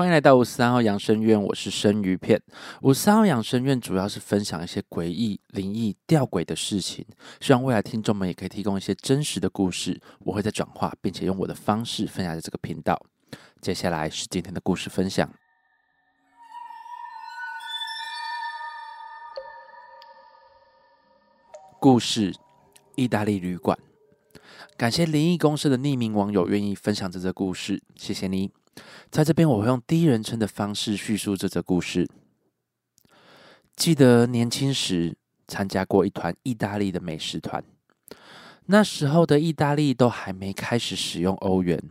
欢迎来到五十三号养生院，我是生鱼片。五十三号养生院主要是分享一些诡异、灵异、吊诡的事情，希望未来听众们也可以提供一些真实的故事，我会再转化，并且用我的方式分享在这个频道。接下来是今天的故事分享。故事：意大利旅馆。感谢灵异公社的匿名网友愿意分享这则故事，谢谢你。在这边，我会用第一人称的方式叙述这则故事。记得年轻时参加过一团意大利的美食团，那时候的意大利都还没开始使用欧元。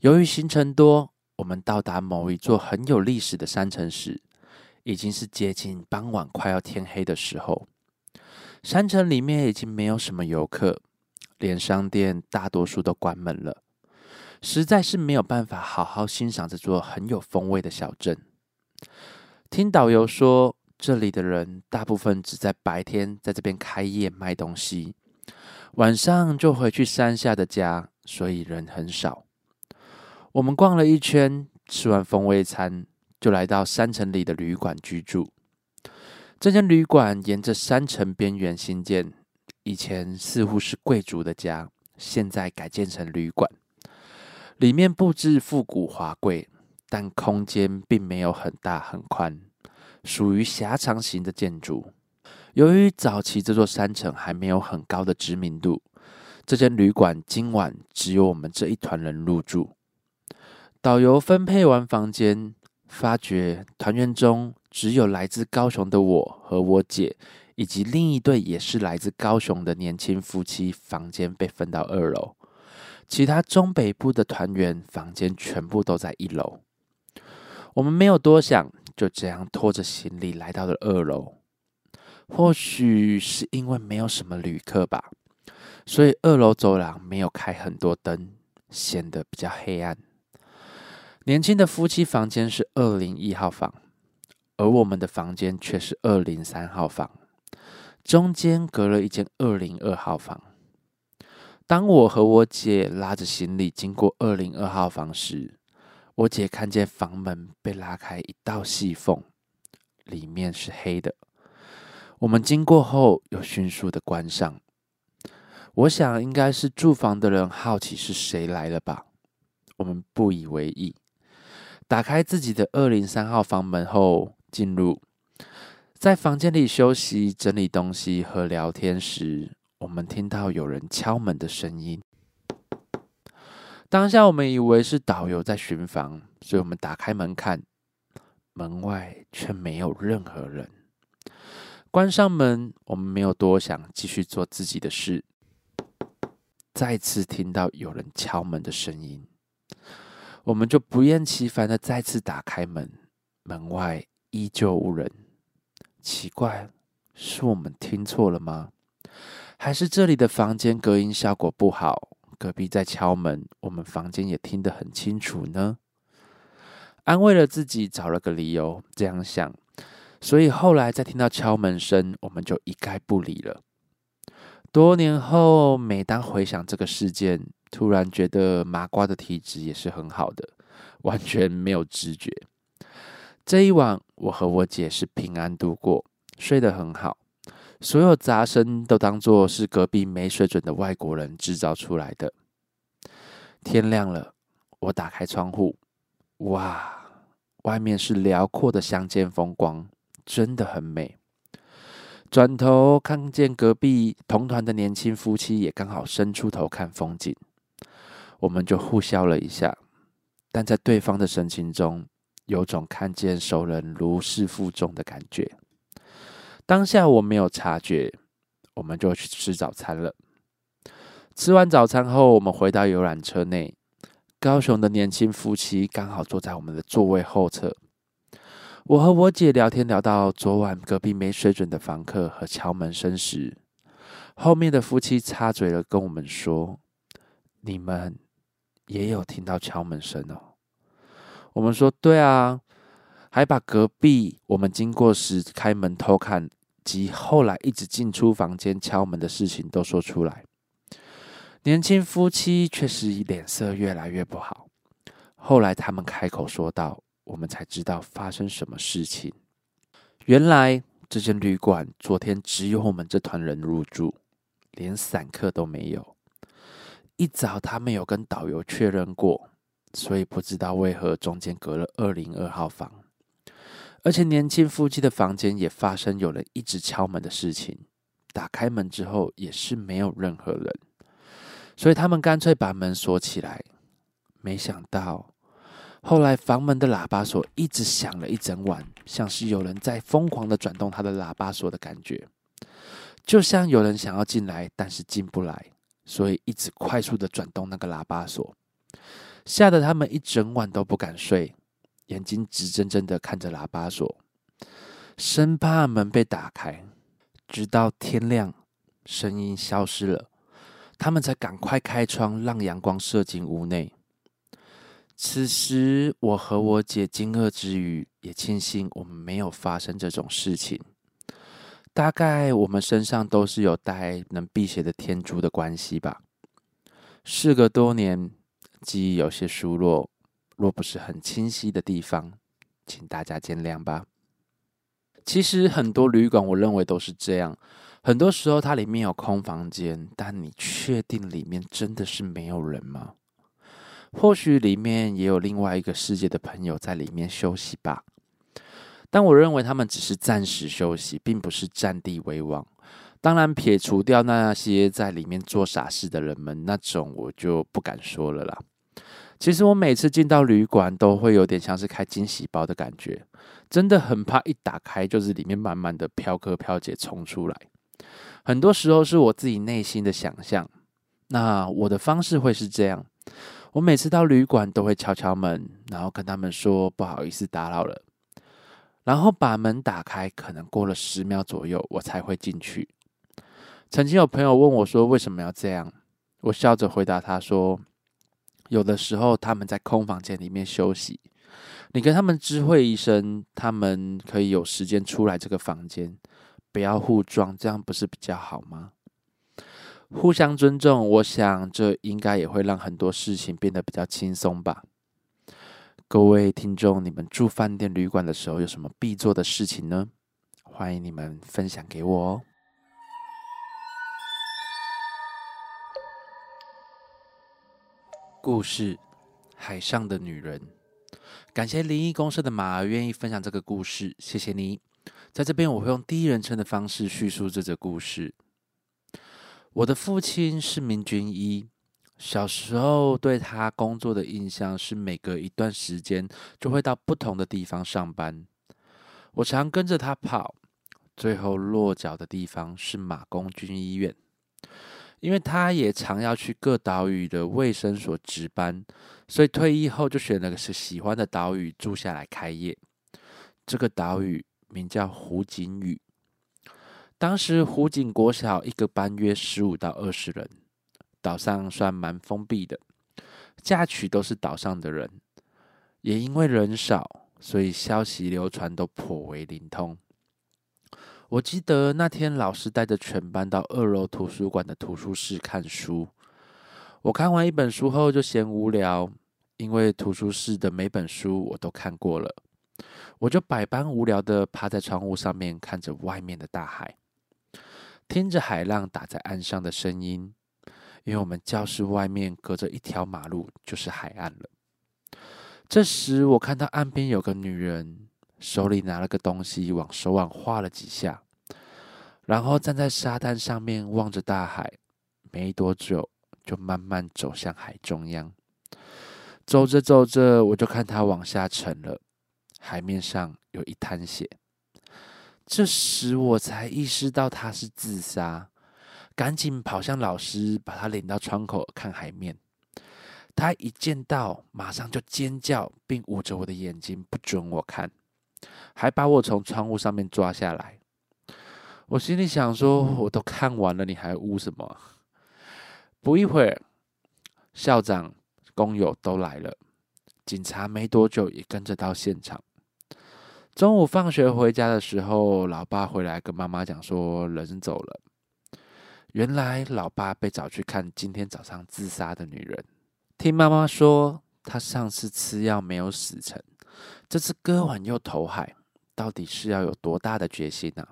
由于行程多，我们到达某一座很有历史的山城时，已经是接近傍晚，快要天黑的时候。山城里面已经没有什么游客，连商店大多数都关门了。实在是没有办法好好欣赏这座很有风味的小镇。听导游说，这里的人大部分只在白天在这边开业卖东西，晚上就回去山下的家，所以人很少。我们逛了一圈，吃完风味餐，就来到山城里的旅馆居住。这间旅馆沿着山城边缘新建，以前似乎是贵族的家，现在改建成旅馆。里面布置复古华贵，但空间并没有很大很宽，属于狭长型的建筑。由于早期这座山城还没有很高的知名度，这间旅馆今晚只有我们这一团人入住。导游分配完房间，发觉团员中只有来自高雄的我和我姐，以及另一对也是来自高雄的年轻夫妻，房间被分到二楼。其他中北部的团员房间全部都在一楼，我们没有多想，就这样拖着行李来到了二楼。或许是因为没有什么旅客吧，所以二楼走廊没有开很多灯，显得比较黑暗。年轻的夫妻房间是二零一号房，而我们的房间却是二零三号房，中间隔了一间二零二号房。当我和我姐拉着行李经过二零二号房时，我姐看见房门被拉开一道细缝，里面是黑的。我们经过后又迅速的关上。我想应该是住房的人好奇是谁来了吧。我们不以为意，打开自己的二零三号房门后进入，在房间里休息、整理东西和聊天时。我们听到有人敲门的声音。当下我们以为是导游在巡房，所以我们打开门看，门外却没有任何人。关上门，我们没有多想，继续做自己的事。再次听到有人敲门的声音，我们就不厌其烦的再次打开门，门外依旧无人。奇怪，是我们听错了吗？还是这里的房间隔音效果不好，隔壁在敲门，我们房间也听得很清楚呢。安慰了自己，找了个理由这样想，所以后来再听到敲门声，我们就一概不理了。多年后，每当回想这个事件，突然觉得麻瓜的体质也是很好的，完全没有知觉。这一晚，我和我姐是平安度过，睡得很好。所有杂声都当作是隔壁没水准的外国人制造出来的。天亮了，我打开窗户，哇，外面是辽阔的乡间风光，真的很美。转头看见隔壁同团的年轻夫妻也刚好伸出头看风景，我们就互笑了一下，但在对方的神情中，有种看见熟人如释负重的感觉。当下我没有察觉，我们就去吃早餐了。吃完早餐后，我们回到游览车内。高雄的年轻夫妻刚好坐在我们的座位后侧。我和我姐聊天聊到昨晚隔壁没水准的房客和敲门声时，后面的夫妻插嘴了，跟我们说：“你们也有听到敲门声哦？”我们说：“对啊。”还把隔壁我们经过时开门偷看及后来一直进出房间敲门的事情都说出来。年轻夫妻确实脸色越来越不好，后来他们开口说道，我们才知道发生什么事情。原来这间旅馆昨天只有我们这团人入住，连散客都没有。一早他们有跟导游确认过，所以不知道为何中间隔了二零二号房，而且年轻夫妻的房间也发生有人一直敲门的事情。打开门之后也是没有任何人，所以他们干脆把门锁起来。没想到后来房门的喇叭锁一直响了一整晚，像是有人在疯狂的转动他的喇叭锁的感觉，就像有人想要进来，但是进不来，所以一直快速的转动那个喇叭锁，吓得他们一整晚都不敢睡，眼睛直睁睁的看着喇叭锁，生怕门被打开。直到天亮，声音消失了，他们才赶快开窗，让阳光射进屋内。此时，我和我姐惊愕之余，也庆幸我们没有发生这种事情。大概我们身上都是有带能辟邪的天珠的关系吧。事隔多年，记忆有些疏落，若不是很清晰的地方，请大家见谅吧。其实很多旅馆，我认为都是这样。很多时候，它里面有空房间，但你确定里面真的是没有人吗？或许里面也有另外一个世界的朋友在里面休息吧。但我认为他们只是暂时休息，并不是占地为王。当然，撇除掉那些在里面做傻事的人们，那种我就不敢说了啦。其实我每次进到旅馆，都会有点像是开惊喜包的感觉。真的很怕一打开就是里面满满的飘哥飘姐冲出来，很多时候是我自己内心的想象。那我的方式会是这样：我每次到旅馆都会敲敲门，然后跟他们说不好意思打扰了，然后把门打开，可能过了十秒左右，我才会进去。曾经有朋友问我说为什么要这样，我笑着回答他说，有的时候他们在空房间里面休息。你跟他们知会一声，他们可以有时间出来这个房间，不要互撞，这样不是比较好吗？互相尊重，我想这应该也会让很多事情变得比较轻松吧。各位听众，你们住饭店旅馆的时候有什么必做的事情呢？欢迎你们分享给我哦。故事：海上的女人。感谢灵异公社的马儿愿意分享这个故事，谢谢你。在这边，我会用第一人称的方式叙述这则故事。我的父亲是名军医，小时候对他工作的印象是每隔一段时间就会到不同的地方上班。我常跟着他跑，最后落脚的地方是马公军医院。因为他也常要去各岛屿的卫生所值班，所以退役后就选了个是喜欢的岛屿住下来开业。这个岛屿名叫湖景屿。当时湖景国小一个班约十五到二十人，岛上算蛮封闭的，嫁娶都是岛上的人。也因为人少，所以消息流传都颇为灵通。我记得那天老师带着全班到二楼图书馆的图书室看书。我看完一本书后就嫌无聊，因为图书室的每本书我都看过了，我就百般无聊的趴在窗户上面看着外面的大海，听着海浪打在岸上的声音。因为我们教室外面隔着一条马路就是海岸了。这时我看到岸边有个女人。手里拿了个东西，往手腕画了几下，然后站在沙滩上面望着大海。没多久，就慢慢走向海中央。走着走着，我就看他往下沉了，海面上有一滩血。这时我才意识到他是自杀，赶紧跑向老师，把他领到窗口看海面。他一见到，马上就尖叫，并捂着我的眼睛，不准我看。还把我从窗户上面抓下来，我心里想说：我都看完了，你还污什么？不一会儿，校长、工友都来了，警察没多久也跟着到现场。中午放学回家的时候，老爸回来跟妈妈讲说人走了。原来老爸被找去看今天早上自杀的女人。听妈妈说，她上次吃药没有死成，这次割腕又投海，到底是要有多大的决心啊？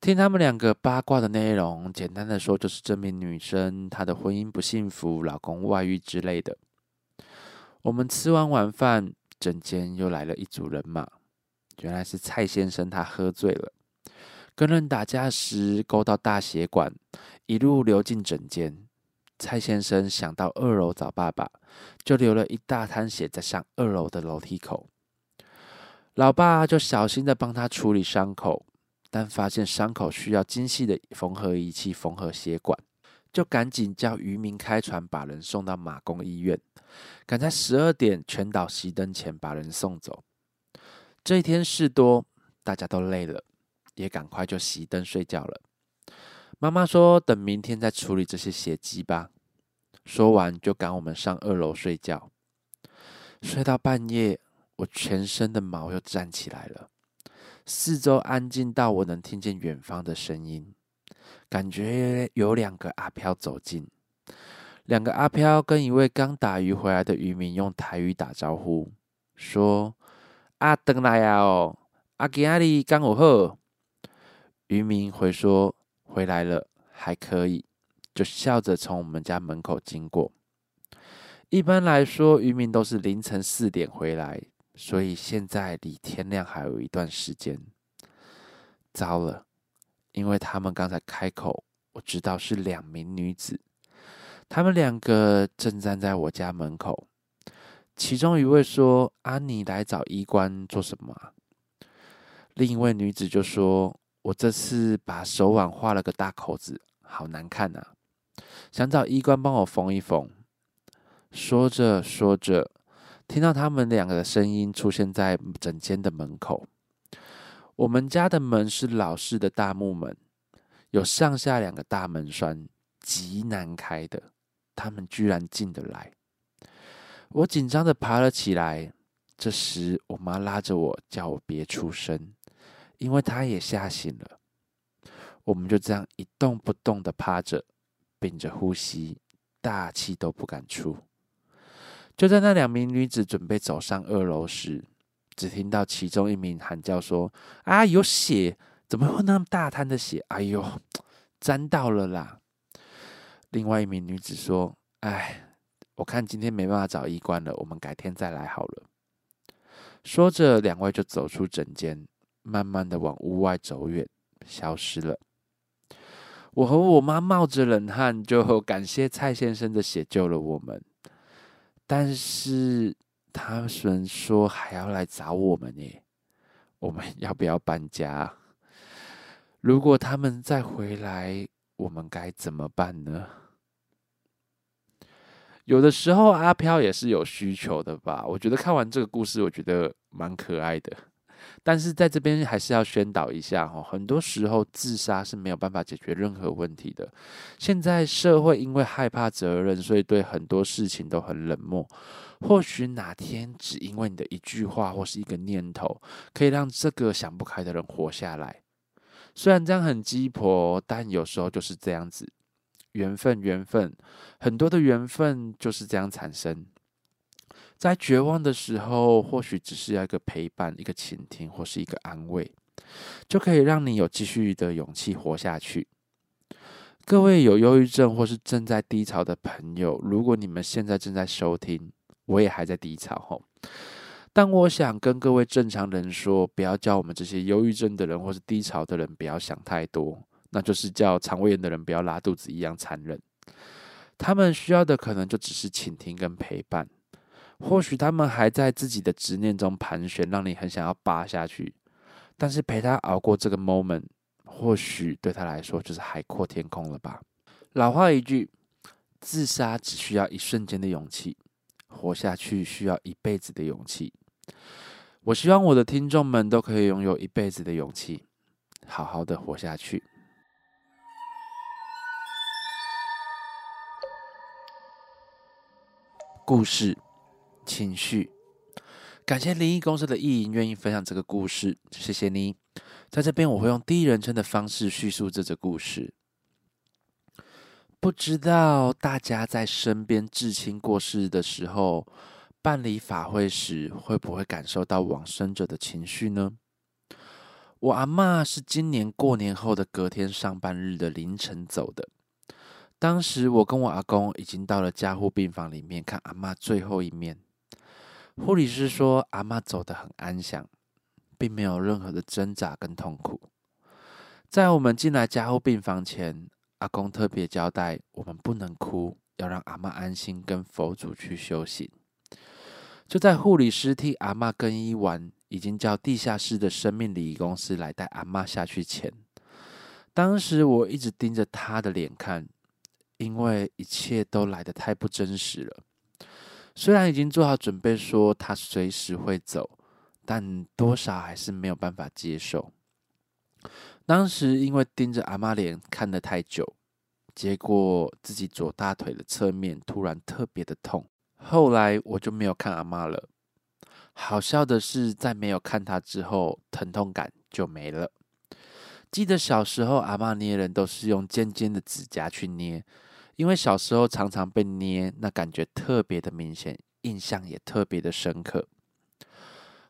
听他们两个八卦的内容，简单的说就是这名女生她的婚姻不幸福，老公外遇之类的。我们吃完晚饭，诊间又来了一组人马，原来是蔡先生他喝醉了，跟人打架时勾到大血管，一路流进诊间。蔡先生想到二楼找爸爸，就流了一大滩血在上二楼的楼梯口，老爸就小心的帮他处理伤口。但发现伤口需要精细的缝合仪器缝合血管，就赶紧叫渔民开船把人送到马公医院，赶在十二点全岛熄灯前把人送走。这一天事多，大家都累了，也赶快就熄灯睡觉了。妈妈说：“等明天再处理这些血迹吧。”说完就赶我们上二楼睡觉。睡到半夜，我全身的毛又站起来了。四周安静到我能听见远方的声音，感觉有两个阿飘走近。两个阿飘跟一位刚打鱼回来的渔民用台语打招呼，说：“阿登来呀哦，阿吉阿里刚我好。”渔民回说：“回来了，还可以。”就笑着从我们家门口经过。一般来说，渔民都是凌晨四点回来。所以现在离天亮还有一段时间。糟了，因为他们刚才开口，我知道是两名女子。他们两个正站在我家门口。其中一位说：“啊，你来找医官做什么？”另一位女子就说：“我这次把手腕划了个大口子，好难看呐，想找医官帮我缝一缝。”说着说着。听到他们两个的声音出现在诊间的门口。我们家的门是老式的大木门，有上下两个大门栓，极难开的。他们居然进得来，我紧张的爬了起来。这时，我妈拉着我，叫我别出声，因为她也吓醒了。我们就这样一动不动的趴着，屏着呼吸，大气都不敢出。就在那两名女子准备走上二楼时，只听到其中一名喊叫说：“啊，有血！怎么会那么大滩的血？哎呦，沾到了啦！”另外一名女子说：“哎，我看今天没办法找医官了，我们改天再来好了。”说着，两位就走出诊间，慢慢的往屋外走远，消失了。我和我妈冒着冷汗，就 感谢蔡先生的血救了我们。但是他们说还要来找我们耶，我们要不要搬家？如果他们再回来，我们该怎么办呢？有的时候阿飘也是有需求的吧？我觉得看完这个故事，我觉得蛮可爱的。但是在这边还是要宣导一下哈，很多时候自杀是没有办法解决任何问题的。现在社会因为害怕责任，所以对很多事情都很冷漠。或许哪天只因为你的一句话或是一个念头，可以让这个想不开的人活下来。虽然这样很鸡婆，但有时候就是这样子，缘分，缘分，很多的缘分就是这样产生。在绝望的时候，或许只是要一个陪伴、一个倾听，或是一个安慰，就可以让你有继续的勇气活下去。各位有忧郁症或是正在低潮的朋友，如果你们现在正在收听，我也还在低潮吼，但我想跟各位正常人说，不要叫我们这些忧郁症的人或是低潮的人不要想太多，那就是叫肠胃炎的人不要拉肚子一样残忍。他们需要的可能就只是倾听跟陪伴。或许他们还在自己的执念中盘旋，让你很想要扒下去。但是陪他熬过这个 moment，或许对他来说就是海阔天空了吧。老话一句，自杀只需要一瞬间的勇气，活下去需要一辈子的勇气。我希望我的听众们都可以拥有一辈子的勇气，好好的活下去。故事。情绪，感谢灵异公司的意淫愿意分享这个故事，谢谢你。在这边，我会用第一人称的方式叙述这则故事。不知道大家在身边至亲过世的时候，办理法会时，会不会感受到往生者的情绪呢？我阿嬷是今年过年后的隔天上班日的凌晨走的。当时我跟我阿公已经到了加护病房里面看阿嬷最后一面。护理师说阿嬷走得很安详，并没有任何的挣扎跟痛苦。在我们进来加护病房前，阿公特别交代我们不能哭，要让阿嬷安心跟佛祖去修行。就在护理师替阿嬷更衣完，已经叫地下室的生命礼仪公司来带阿嬷下去前，当时我一直盯着她的脸看，因为一切都来得太不真实了。虽然已经做好准备说他随时会走，但多少还是没有办法接受。当时因为盯着阿嬷脸看得太久，结果自己左大腿的侧面突然特别的痛。后来我就没有看阿嬷了。好笑的是，在没有看她之后，疼痛感就没了。记得小时候，阿嬷捏人都是用尖尖的指甲去捏，因为小时候常常被捏，那感觉特别的明显，印象也特别的深刻。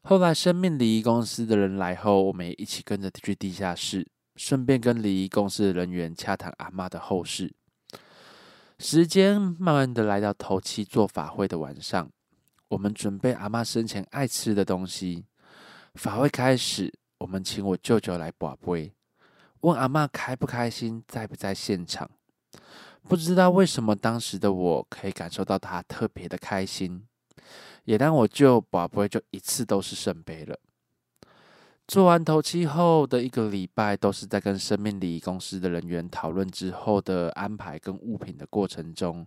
后来生命礼仪公司的人来后，我们也一起跟着去地下室，顺便跟礼仪公司的人员洽谈阿妈的后事。时间慢慢的来到头七做法会的晚上，我们准备阿妈生前爱吃的东西。法会开始，我们请我舅舅来跋杯，问阿妈开不开心，在不在现场。不知道为什么当时的我可以感受到他特别的开心，也让我舅跋杯就一次都是圣杯了。做完头七后的一个礼拜，都是在跟生命礼仪公司的人员讨论之后的安排跟物品的过程中，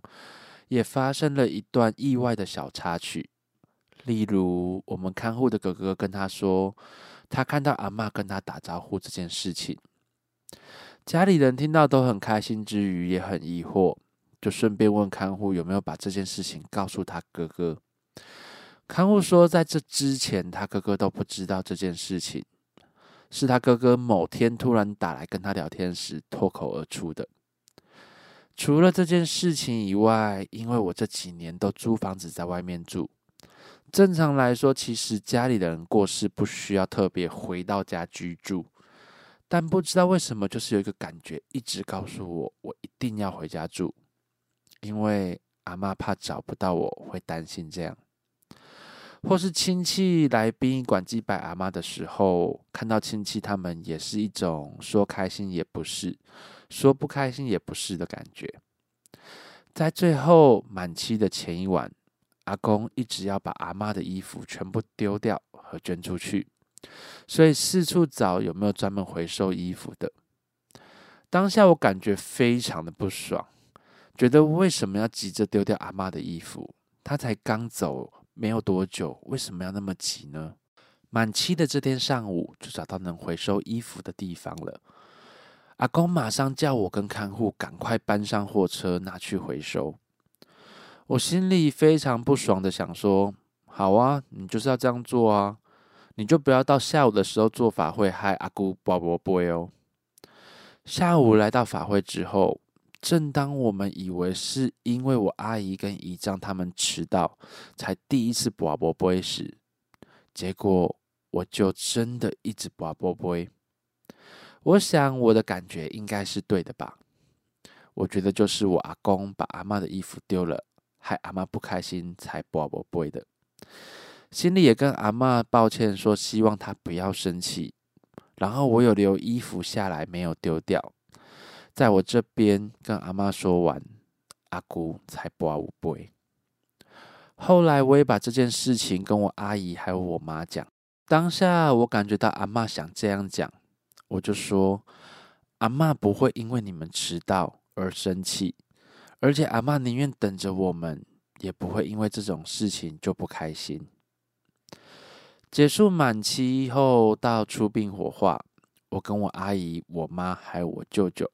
也发生了一段意外的小插曲。例如，我们看护的哥哥跟他说，他看到阿嬷跟他打招呼这件事情。家里人听到都很开心之余，也很疑惑，就顺便问看护有没有把这件事情告诉他哥哥。看护说，在这之前，他哥哥都不知道这件事情。是他哥哥某天突然打来跟他聊天时脱口而出的。除了这件事情以外，因为我这几年都租房子在外面住，正常来说，其实家里的人过世不需要特别回到家居住，但不知道为什么，就是有一个感觉一直告诉我，我一定要回家住，因为阿妈怕找不到我，会担心这样。或是亲戚来殡仪馆祭拜阿妈的时候，看到亲戚他们也是一种说开心也不是，说不开心也不是的感觉。在最后满期的前一晚，阿公一直要把阿妈的衣服全部丢掉和捐出去，所以四处找有没有专门回收衣服的。当下我感觉非常的不爽，觉得为什么要急着丢掉阿妈的衣服？他才刚走。没有多久，为什么要那么急呢？满七的这天上午，就找到能回收衣服的地方了。阿公马上叫我跟看护赶快搬上货车，拿去回收。我心里非常不爽的想说：“好啊，你就是要这样做啊，你就不要到下午的时候做法会害阿姑宝宝不会哦。”下午来到法会之后。正当我们以为是因为我阿姨跟姨丈他们迟到，才第一次跋跋杯时，结果我就真的一直跋跋杯。我想我的感觉应该是对的吧？我觉得就是我阿公把阿妈的衣服丢了，害阿妈不开心才跋跋杯的。心里也跟阿嬷抱歉说，希望她不要生气。然后我有留衣服下来，没有丢掉。在我这边跟阿妈说完，阿姑才跋有杯。后来我也把这件事情跟我阿姨还有我妈讲。当下我感觉到阿嬷想这样讲，我就说：阿嬷不会因为你们迟到而生气，而且阿嬷宁愿等着我们，也不会因为这种事情就不开心。结束满期后到出殡火化。我跟我阿姨、我妈还有我舅舅，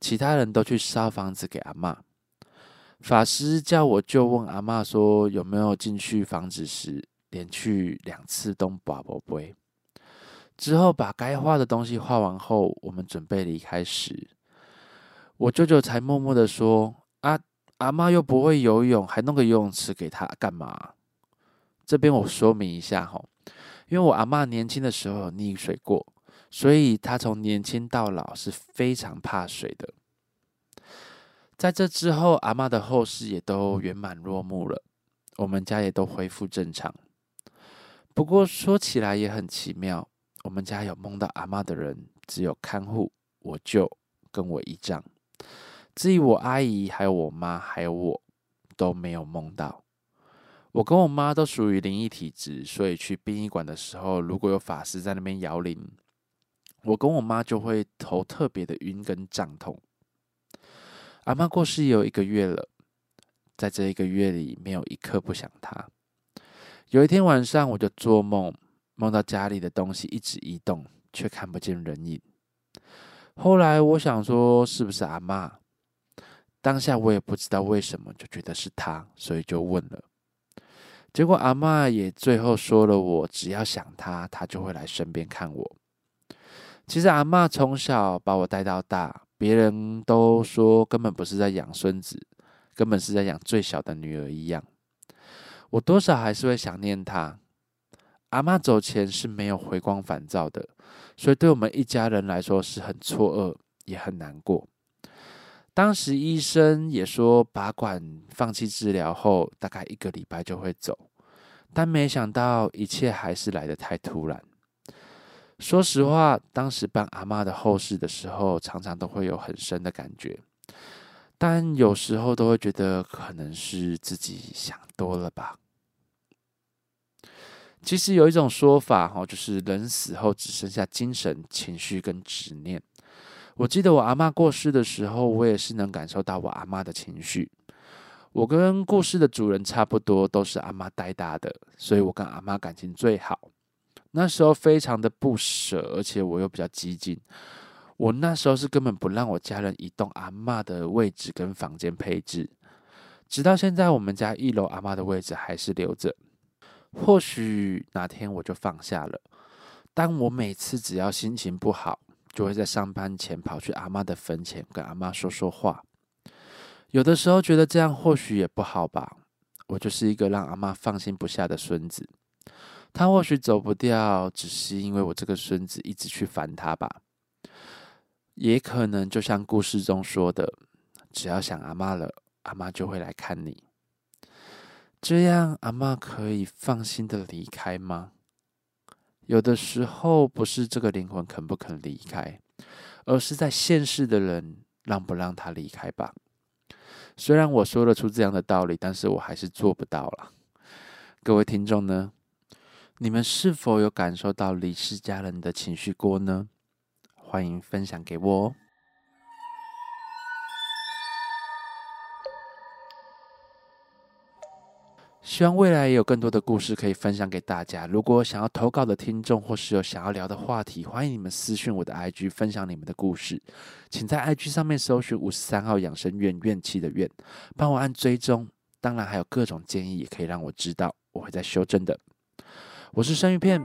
其他人都去烧房子给阿嬷。法师叫我就问阿嬷说有没有进去房子时，连去两次都跋跋杯。之后把该画的东西画完后，我们准备离开时，我舅舅才默默的说：“啊，阿妈又不会游泳，还弄个游泳池给她干嘛？”这边我说明一下哈，因为我阿嬷年轻的时候溺水过，所以她从年轻到老是非常怕水的。在这之后，阿嬷的后事也都圆满落幕了，我们家也都恢复正常。不过说起来也很奇妙，我们家有梦到阿嬷的人，只有看护我舅跟我姨丈，至于我阿姨、还有我妈、还有我，都没有梦到。我跟我妈都属于灵异体质，所以去殡仪馆的时候，如果有法师在那边摇铃，我跟我妈就会头特别的晕跟胀痛。阿妈过世有一个月了，在这一个月里，没有一刻不想她。有一天晚上，我就做梦，梦到家里的东西一直移动，却看不见人影。后来我想说，是不是阿妈？当下我也不知道为什么，就觉得是她，所以就问了。结果阿嬷也最后说了我，只要想他，他就会来身边看我。其实阿嬷从小把我带到大，别人都说根本不是在养孙子，根本是在养最小的女儿一样。我多少还是会想念她。阿嬷走前是没有回光返照的，所以对我们一家人来说是很错愕，也很难过。当时医生也说，拔管放弃治疗后，大概一个礼拜就会走，但没想到一切还是来得太突然。说实话，当时办阿嬷的后事的时候，常常都会有很深的感觉，但有时候都会觉得可能是自己想多了吧。其实有一种说法，哈，就是人死后只剩下精神、情绪跟执念。我记得我阿嬷过世的时候，我也是能感受到我阿嬷的情绪。我跟故事的主人差不多，都是阿嬷带大的，所以我跟阿嬷感情最好。那时候非常的不舍，而且我又比较激进。我那时候是根本不让我家人移动阿嬷的位置跟房间配置，直到现在，我们家一楼阿嬷的位置还是留着。或许哪天我就放下了。但我每次只要心情不好，就会在上班前跑去阿妈的坟前跟阿妈说说话。有的时候觉得这样或许也不好吧。我就是一个让阿妈放心不下的孙子，他或许走不掉，只是因为我这个孙子一直去烦他吧。也可能就像故事中说的，只要想阿妈了，阿妈就会来看你。这样阿妈可以放心的离开吗？有的时候不是这个灵魂肯不肯离开，而是在现世的人让不让他离开吧。虽然我说得出这样的道理，但是我还是做不到了。各位听众呢？你们是否有感受到离世家人的情绪过呢？欢迎分享给我哦。希望未来也有更多的故事可以分享给大家。如果想要投稿的听众，或是有想要聊的话题，欢迎你们私讯我的 IG 分享你们的故事。请在 IG 上面搜寻五十三号养生院怨气的院，帮我按追踪。当然还有各种建议，也可以让我知道，我会再修正的。我是生鱼片，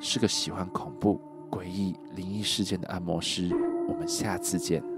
是个喜欢恐怖、诡异、灵异事件的按摩师。我们下次见。